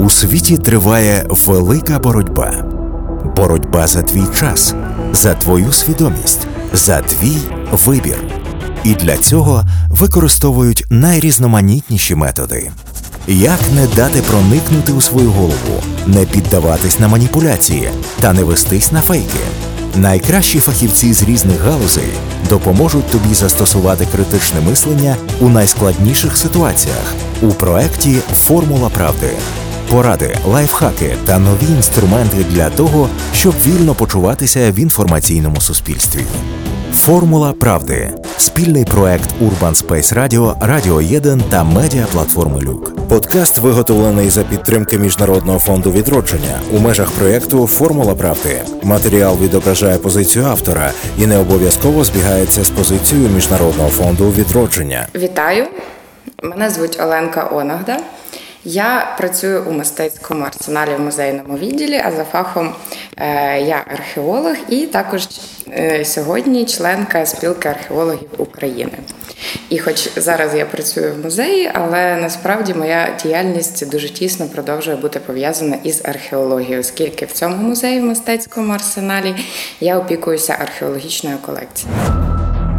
У світі триває велика боротьба. Боротьба за твій час, за твою свідомість, за твій вибір. І для цього використовують найрізноманітніші методи. Як не дати проникнути у свою голову, не піддаватись на маніпуляції та не вестись на фейки? Найкращі фахівці з різних галузей допоможуть тобі застосувати критичне мислення у найскладніших ситуаціях у проекті Формула правди. Поради, лайфхаки та нові інструменти для того, щоб вільно почуватися в інформаційному суспільстві. Формула правди спільний проект Urban Space Radio, Радіо 1 та медіаплатформи Люк. Подкаст виготовлений за підтримки Міжнародного фонду відродження у межах проєкту Формула правди. Матеріал відображає позицію автора і не обов'язково збігається з позицією Міжнародного фонду відродження. Вітаю! Мене звуть Оленка Онагда. Я працюю у мистецькому арсеналі в музейному відділі, а за фахом е, я археолог і також е, сьогодні членка спілки археологів України. І хоч зараз я працюю в музеї, але насправді моя діяльність дуже тісно продовжує бути пов'язана із археологією, оскільки в цьому музеї в мистецькому арсеналі я опікуюся археологічною колекцією.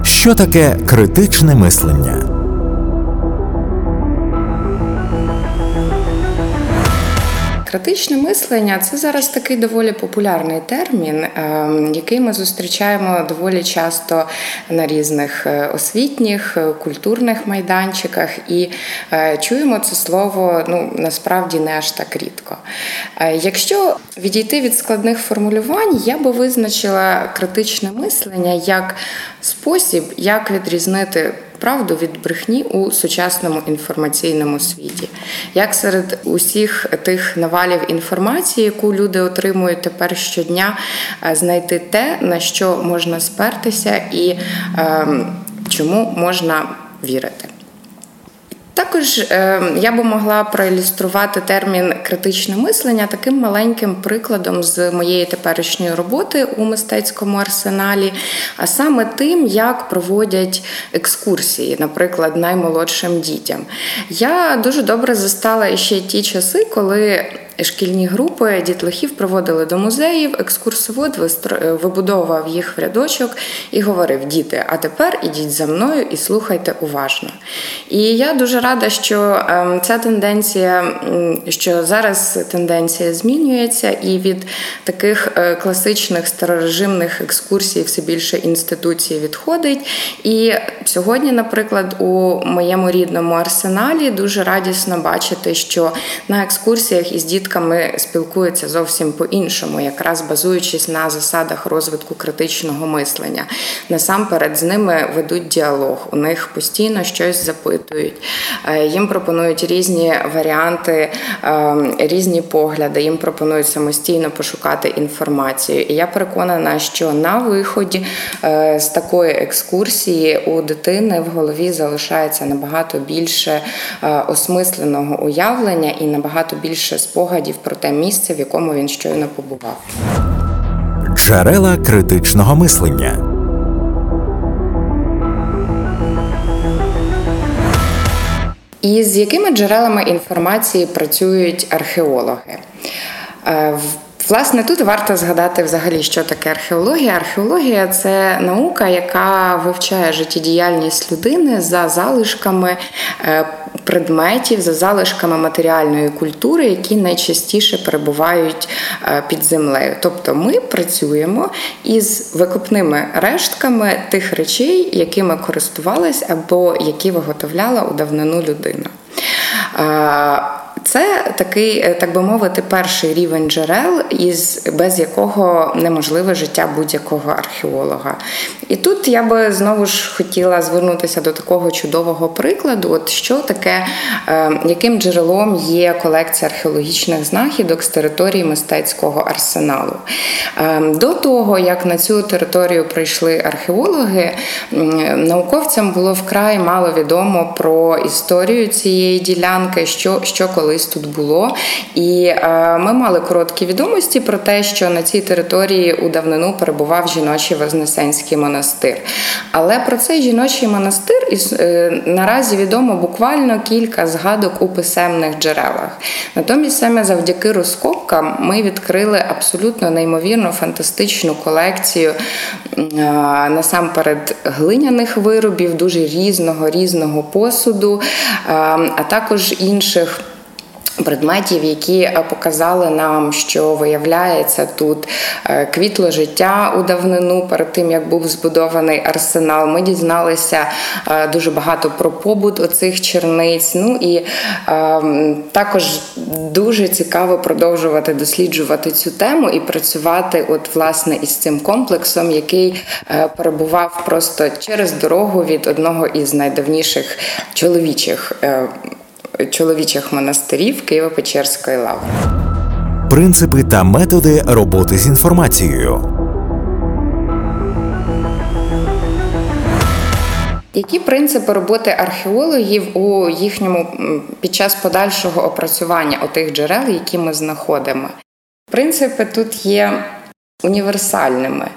Що таке критичне мислення? Критичне мислення це зараз такий доволі популярний термін, ем, який ми зустрічаємо доволі часто на різних е, освітніх, е, культурних майданчиках, і е, чуємо це слово ну насправді не аж так рідко. Якщо відійти від складних формулювань, я би визначила критичне мислення як спосіб, як відрізнити правду від брехні у сучасному інформаційному світі. Як серед усіх тих навалів інформації, яку люди отримують тепер щодня, е, знайти те, на що можна спертися і е, чому можна вірити. Також е, я би могла проілюструвати термін критичне мислення таким маленьким прикладом з моєї теперішньої роботи у мистецькому арсеналі, а саме тим, як проводять екскурсії, наприклад, наймолодшим дітям. Я дуже добре застала ще ті часи, коли шкільні групи дітлахів проводили до музеїв, екскурсовод вибудовував їх в рядочок і говорив: Діти, а тепер ідіть за мною і слухайте уважно. І я дуже рада, що ем, ця тенденція, що зараз тенденція змінюється, і від таких е, класичних старорежимних екскурсій все більше інституцій відходить. І сьогодні, наприклад, у моєму рідному арсеналі дуже радісно бачити, що на екскурсіях із дітками дітками спілкуються зовсім по-іншому, якраз базуючись на засадах розвитку критичного мислення. Насамперед з ними ведуть діалог, у них постійно щось запитують, е, їм пропонують різні варіанти, е, різні погляди, їм пропонують самостійно пошукати інформацію. І я переконана, що на виході е, з такої екскурсії у дитини в голові залишається набагато більше осмисленого уявлення і набагато більше спогадів спогадів про те місце, в якому він щойно побував. Джерела критичного мислення. І з якими джерелами інформації працюють археологи? Е, Власне, тут варто згадати взагалі, що таке археологія. Археологія це наука, яка вивчає життєдіяльність людини за залишками е, предметів, за залишками матеріальної культури, які найчастіше перебувають е, під землею. Тобто ми працюємо із викопними рештками тих речей, якими користувалась або які виготовляла у давнину людина. Це такий, е, так би мовити, перший рівень джерел, із без якого неможливе життя будь-якого археолога. І тут я би знову ж хотіла звернутися до такого чудового прикладу: от що таке, е, яким джерелом є колекція археологічних знахідок з території мистецького арсеналу. Е, до того, як на цю територію прийшли археологи, науковцям було вкрай мало відомо про історію цієї ділянки, що, що колись колись тут було. І ми мали короткі відомості про те, що на цій території у давнину перебував жіночий Вознесенський монастир. Але про цей жіночий монастир наразі відомо буквально кілька згадок у писемних джерелах. Натомість саме завдяки розкопкам ми відкрили абсолютно неймовірну фантастичну колекцію насамперед глиняних виробів, дуже різного різного посуду, а також інших предметів, які е, показали нам, що виявляється тут е, квітло життя у давнину перед тим, як був збудований арсенал. Ми дізналися е, дуже багато про побут оцих черниць. Ну і також дуже цікаво продовжувати досліджувати цю тему і працювати, от власне, із цим комплексом, який перебував просто через дорогу від одного із найдавніших чоловічих чоловічих монастирів Києво-Печерської лаври. Принципи та методи роботи з інформацією. Які принципи роботи археологів у їхньому під час подальшого опрацювання отих джерел, які ми знаходимо? Принципи тут є універсальними.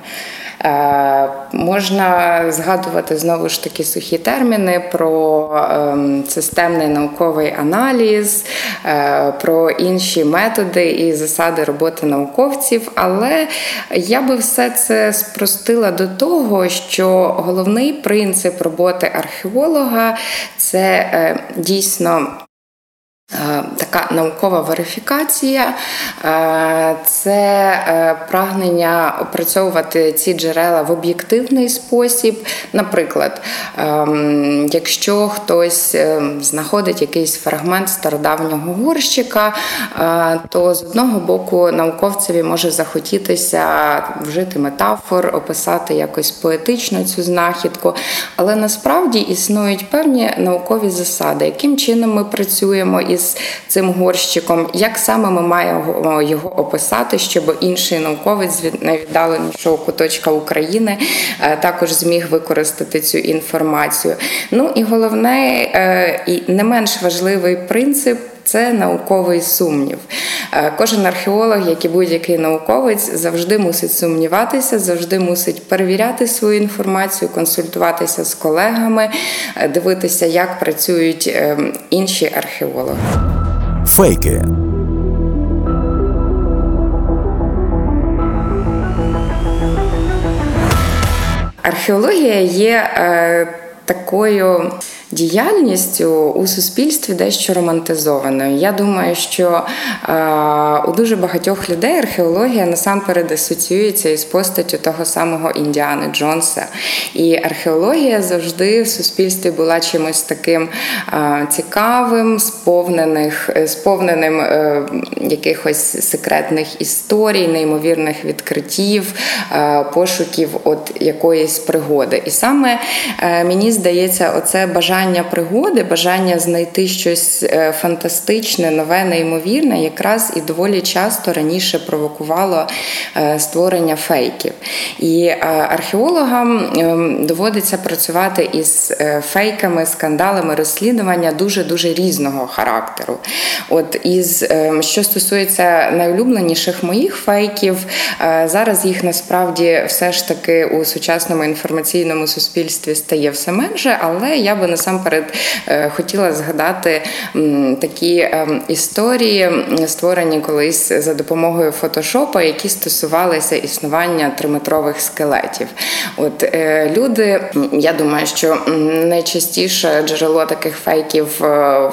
Е, можна згадувати знову ж таки сухі терміни про ем, системний науковий аналіз, е, про інші методи і засади роботи науковців, але я би все це спростила до того, що головний принцип роботи археолога це е, дійсно така наукова верифікація е, це е, прагнення опрацьовувати ці джерела в об'єктивний спосіб. Наприклад, ем, якщо хтось знаходить якийсь фрагмент стародавнього горщика, то з одного боку науковцеві може захотітися вжити метафор, описати якось поетично цю знахідку, але насправді існують певні наукові засади, яким чином ми працюємо із цим горщиком, як саме ми маємо його описати, щоб інший науковець від найвіддаленішого куточка України е, також зміг використати цю інформацію. Ну і головне е, і не менш важливий принцип. Це науковий сумнів. Е, кожен археолог, як і будь-який науковець, завжди мусить сумніватися, завжди мусить перевіряти свою інформацію, консультуватися з колегами, е, дивитися, як працюють е, інші археологи. Фейки. Археологія є такою діяльністю у суспільстві дещо романтизованою. Я думаю, що у дуже багатьох людей археологія насамперед асоціюється із постаттю того самого Індіани Джонса. І археологія завжди в суспільстві була чимось таким цікавим, сповнених, сповненим е, якихось секретних історій, неймовірних відкриттів, пошуків от якоїсь пригоди. І саме е, здається, оце бажання бажання пригоди, бажання знайти щось е, фантастичне, нове, неймовірне, якраз і доволі часто раніше провокувало е, створення фейків. І е, археологам ем, доводиться працювати із фейками, скандалами розслідування дуже дуже різного характеру. От із ем, що стосується найулюбленіших моїх фейків, зараз їх насправді все ж таки у сучасному інформаційному суспільстві стає все менше, але я би насамперед е, хотіла згадати такі е, історії, створені колись за допомогою фотошопа, які стосувалися існування триметрових скелетів. От е, люди, я думаю, що найчастіше джерело таких фейків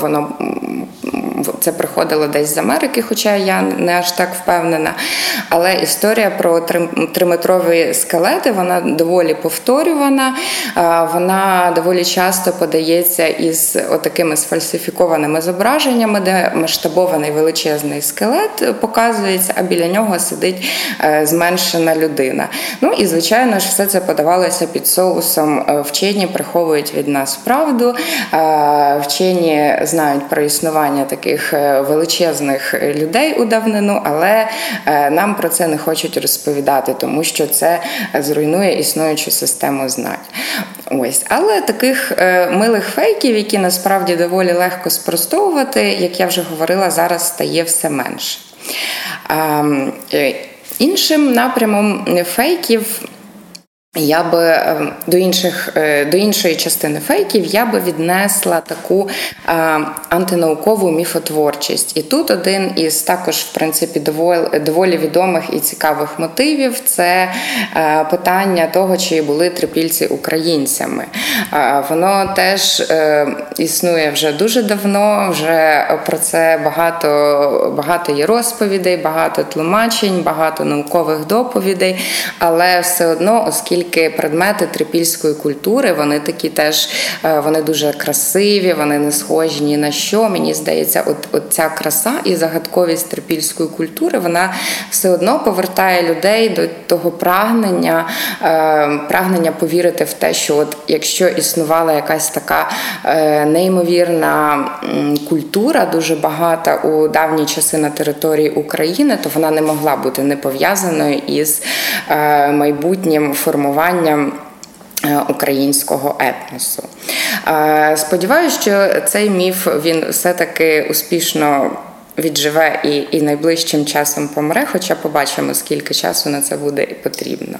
воно це приходило десь з Америки, хоча я не аж так впевнена. Але історія про триметрові скелети вона доволі повторювана, вона доволі часто подається із отакими сфальсифікованими зображеннями, де масштабований величезний скелет показується, а біля нього сидить е, зменшена людина. Ну і звичайно ж, все це подавалося під соусом. Е, вчені приховують від нас правду, вчені знають про існування таких таких величезних людей у давнину, але нам про це не хочуть розповідати, тому що це зруйнує існуючу систему знань. Ось, але таких милих фейків, які насправді доволі легко спростовувати, як я вже говорила, зараз стає все менше. Ем, іншим напрямом фейків я би ем, до інших е, до іншої частини фейків я би віднесла таку е, антинаукову міфотворчість. І тут один із також, в принципі, доволі, відомих і цікавих мотивів це е, питання того, чи були трипільці українцями. Воно теж існує вже дуже давно. Вже про це багато, багато є розповідей, багато тлумачень, багато наукових доповідей, але все одно, оскільки оскільки предмети трипільської культури вони такі теж е, вони дуже красиві, вони не схожі ні на що. Мені здається, от, от ця краса і загадковість трипільської культури вона все одно повертає людей до того прагнення, е, прагнення повірити в те, що от якщо існувала якась така е, неймовірна культура, дуже багата у давні часи на території України, то вона не могла бути не пов'язаною із майбутнім формуванням формуванням е, українського етносу. Е, Сподіваюся, що цей міф він все-таки успішно. Відживе і і найближчим часом помре, хоча побачимо, скільки часу на це буде і потрібно.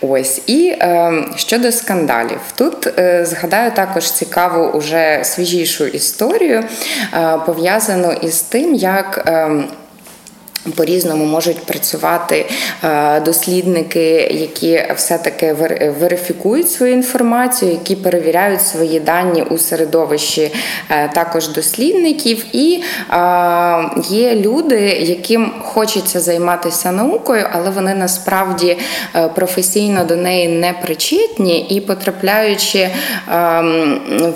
Ось і е, щодо скандалів, тут е, згадаю також цікаву, уже свіжішу історію, е, пов'язану із тим, як. Е, по-різному можуть працювати е, дослідники, які все-таки верифікують свою інформацію, які перевіряють свої дані у середовищі е, також дослідників. І е, є люди, яким хочеться займатися наукою, але вони насправді професійно до неї не причетні і потрапляючи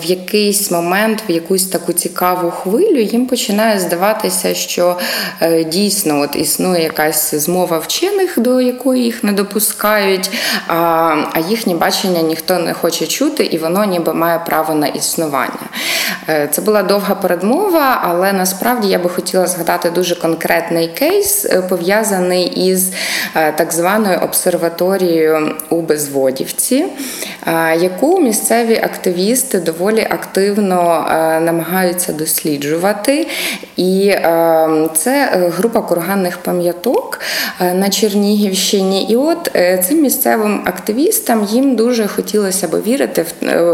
в якийсь момент в якусь таку цікаву хвилю, їм починає здаватися, що дійсно от існує якась змова вчених, до якої їх не допускають, а їхнє бачення ніхто не хоче чути, і воно ніби має право на існування. Е, це була довга передмова, але насправді я би хотіла згадати дуже конкретний кейс, е, пов'язаний із е, так званою обсерваторією у Безводівці, яку місцеві активісти доволі активно намагаються досліджувати. І це група курганних пам'яток на Чернігівщині. І от цим місцевим активістам їм дуже хотілося б вірити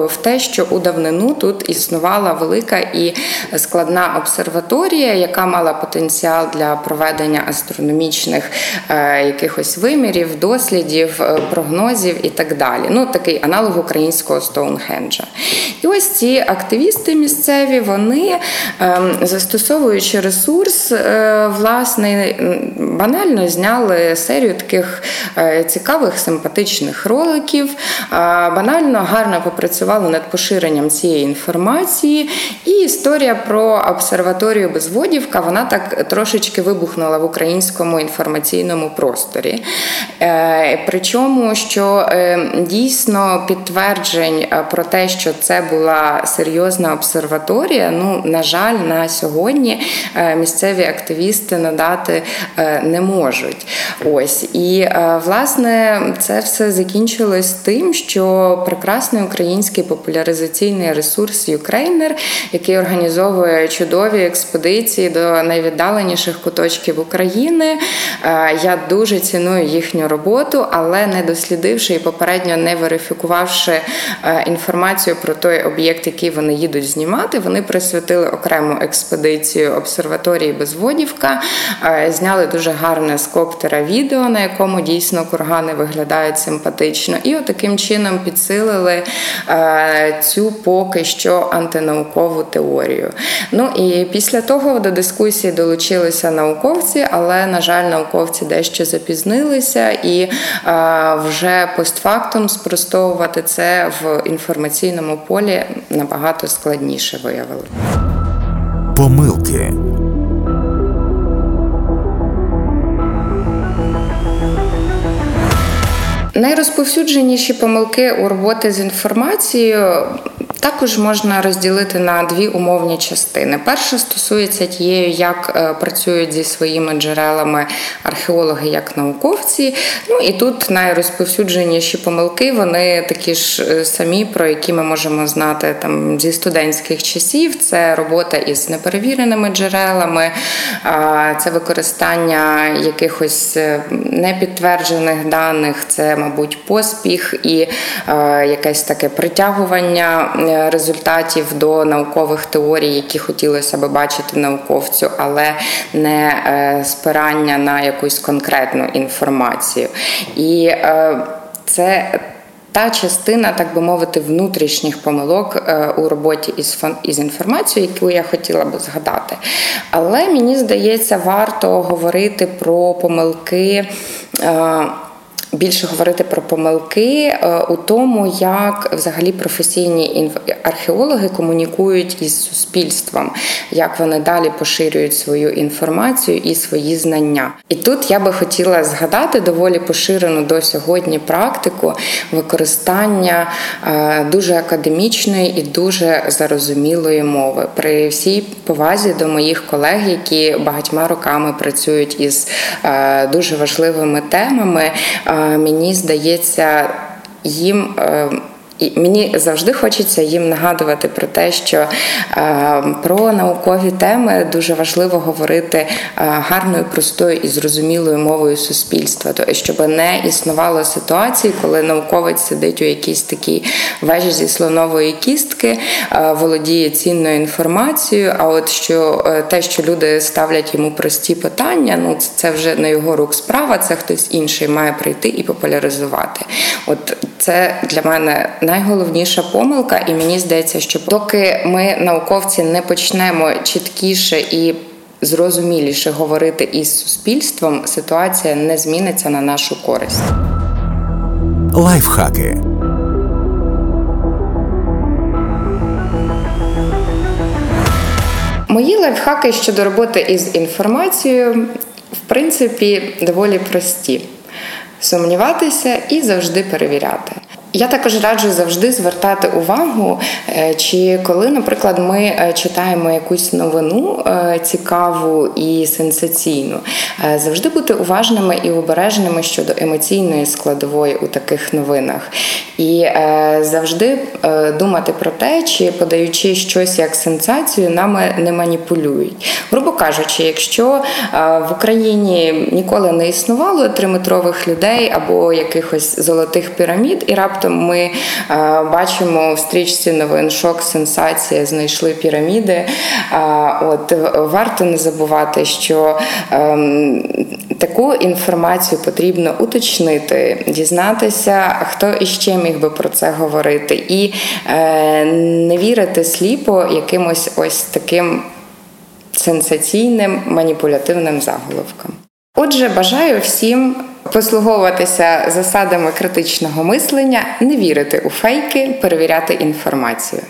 в те, що у давнину тут існувала велика і складна обсерваторія, яка мала потенціал для проведення астрономічних е, якихось вимірів, дослідів, е, прогнозів і так далі. Ну, такий аналог українського Стоунхенджа. І ось ці активісти місцеві, вони, ем, застосовуючи ресурс, е, банально зняли серію таких цікавих, симпатичних роликів, банально гарно попрацювали над поширенням цієї інформації. І історія про обсерваторію Безводівка вона так трошечки вибухнула в українському інформаційному просторі. Е, причому, що е, дійсно підтверджень е, про те, що це була серйозна обсерваторія, ну, на жаль, на сьогодні місцеві активісти надати не можуть. Ось і власне це все закінчилось тим, що прекрасний український популяризаційний ресурс Ukraїner який організовує чудові експедиції до найвіддаленіших куточків України. Е, я дуже ціную їхню роботу, але не дослідивши і попередньо не верифікувавши е, інформацію про той об'єкт, який вони їдуть знімати, вони присвятили окрему експедицію обсерваторії Безводівка, е, зняли дуже гарне з коптера відео, на якому дійсно кургани виглядають симпатично, і отаким чином підсилили цю поки що антинаукову теорію. Ну і після того до дискусії долучилися науковці, але, на жаль, науковці дещо запізнилися і вже постфактум спростовувати це в інформаційному полі набагато складніше виявили. Помилки. Найрозповсюдженіші помилки у роботи з інформацією також можна розділити на дві умовні частини. Перша стосується тією, як е, працюють зі своїми джерелами археологи як науковці. Ну і тут найрозповсюдженіші помилки, вони такі ж е, самі, про які ми можемо знати там зі студентських часів. Це робота із неперевіреними джерелами, це використання якихось е, непідтверджених даних, це, мабуть, поспіх і якесь таке притягування. Е, результатів до наукових теорій, які хотілося би бачити науковцю, але не е, спирання на якусь конкретну інформацію. І е, це та частина, так би мовити, внутрішніх помилок у роботі із із інформацією, яку я хотіла би згадати. Але мені здається, варто говорити про помилки більше говорити про помилки е, у тому, як взагалі професійні археологи комунікують із суспільством, як вони далі поширюють свою інформацію і свої знання. І тут я би хотіла згадати доволі поширену до сьогодні практику використання е, дуже академічної і дуже зарозумілої мови. При всій повазі до моїх колег, які багатьма роками працюють із е, дуже важливими темами мені здається, їм е, і мені завжди хочеться їм нагадувати про те, що е, про наукові теми дуже важливо говорити е, гарною, простою і зрозумілою мовою суспільства, то щоб не існувало ситуації, коли науковець сидить у якійсь такій вежі зі слонової кістки, е, володіє цінною інформацією. А от що те, що люди ставлять йому прості питання, ну це вже не його рук справа, це хтось інший має прийти і популяризувати. От це для мене найголовніша помилка, і мені здається, що доки ми, науковці, не почнемо чіткіше і зрозуміліше говорити із суспільством, ситуація не зміниться на нашу користь. Лайфхаки. Мої лайфхаки щодо роботи із інформацією, в принципі, доволі прості: сумніватися і завжди перевіряти. Я також раджу завжди звертати увагу, е, чи коли, наприклад, ми е, читаємо якусь новину е, цікаву і сенсаційну, завжди бути уважними і обережними щодо емоційної складової у таких новинах, і завжди думати про те, чи подаючи щось як сенсацію, нами не маніпулюють. Грубо кажучи, якщо в Україні ніколи не існувало триметрових людей або якихось золотих пірамід, і раптом раптом ми е, бачимо в стрічці новин шок, сенсація, знайшли піраміди. Е, от варто не забувати, що ем, таку інформацію потрібно уточнити, дізнатися, хто іще міг би про це говорити, і е, не вірити сліпо якимось ось таким сенсаційним маніпулятивним заголовкам. Отже, бажаю всім послуговуватися засадами критичного мислення, не вірити у фейки, перевіряти інформацію.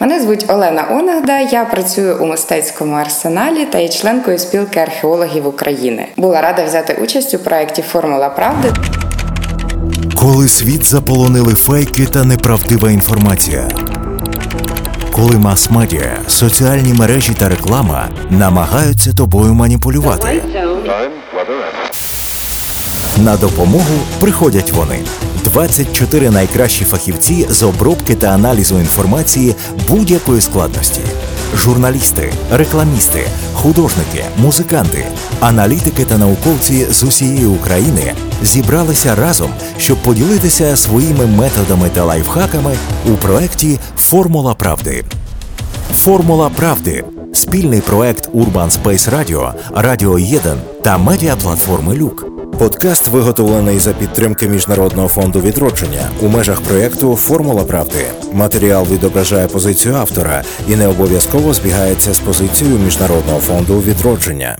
Мене звуть Олена Онагда, я працюю у мистецькому арсеналі та є членкою спілки археологів України. Була рада взяти участь у проєкті Формула правди. Коли світ заполонили фейки та неправдива інформація. Коли мас-медіа, соціальні мережі та реклама намагаються тобою маніпулювати. На допомогу приходять вони. 24 найкращі фахівці з обробки та аналізу інформації будь-якої складності: журналісти, рекламісти, художники, музиканти, аналітики та науковці з усієї України зібралися разом, щоб поділитися своїми методами та лайфхаками у проєкті Формула правди. Формула правди спільний проект Urban Space Radio, Радіо 1 та медіаплатформи Люк. Подкаст виготовлений за підтримки Міжнародного фонду відродження у межах проєкту Формула правди. Матеріал відображає позицію автора і не обов'язково збігається з позицією Міжнародного фонду відродження.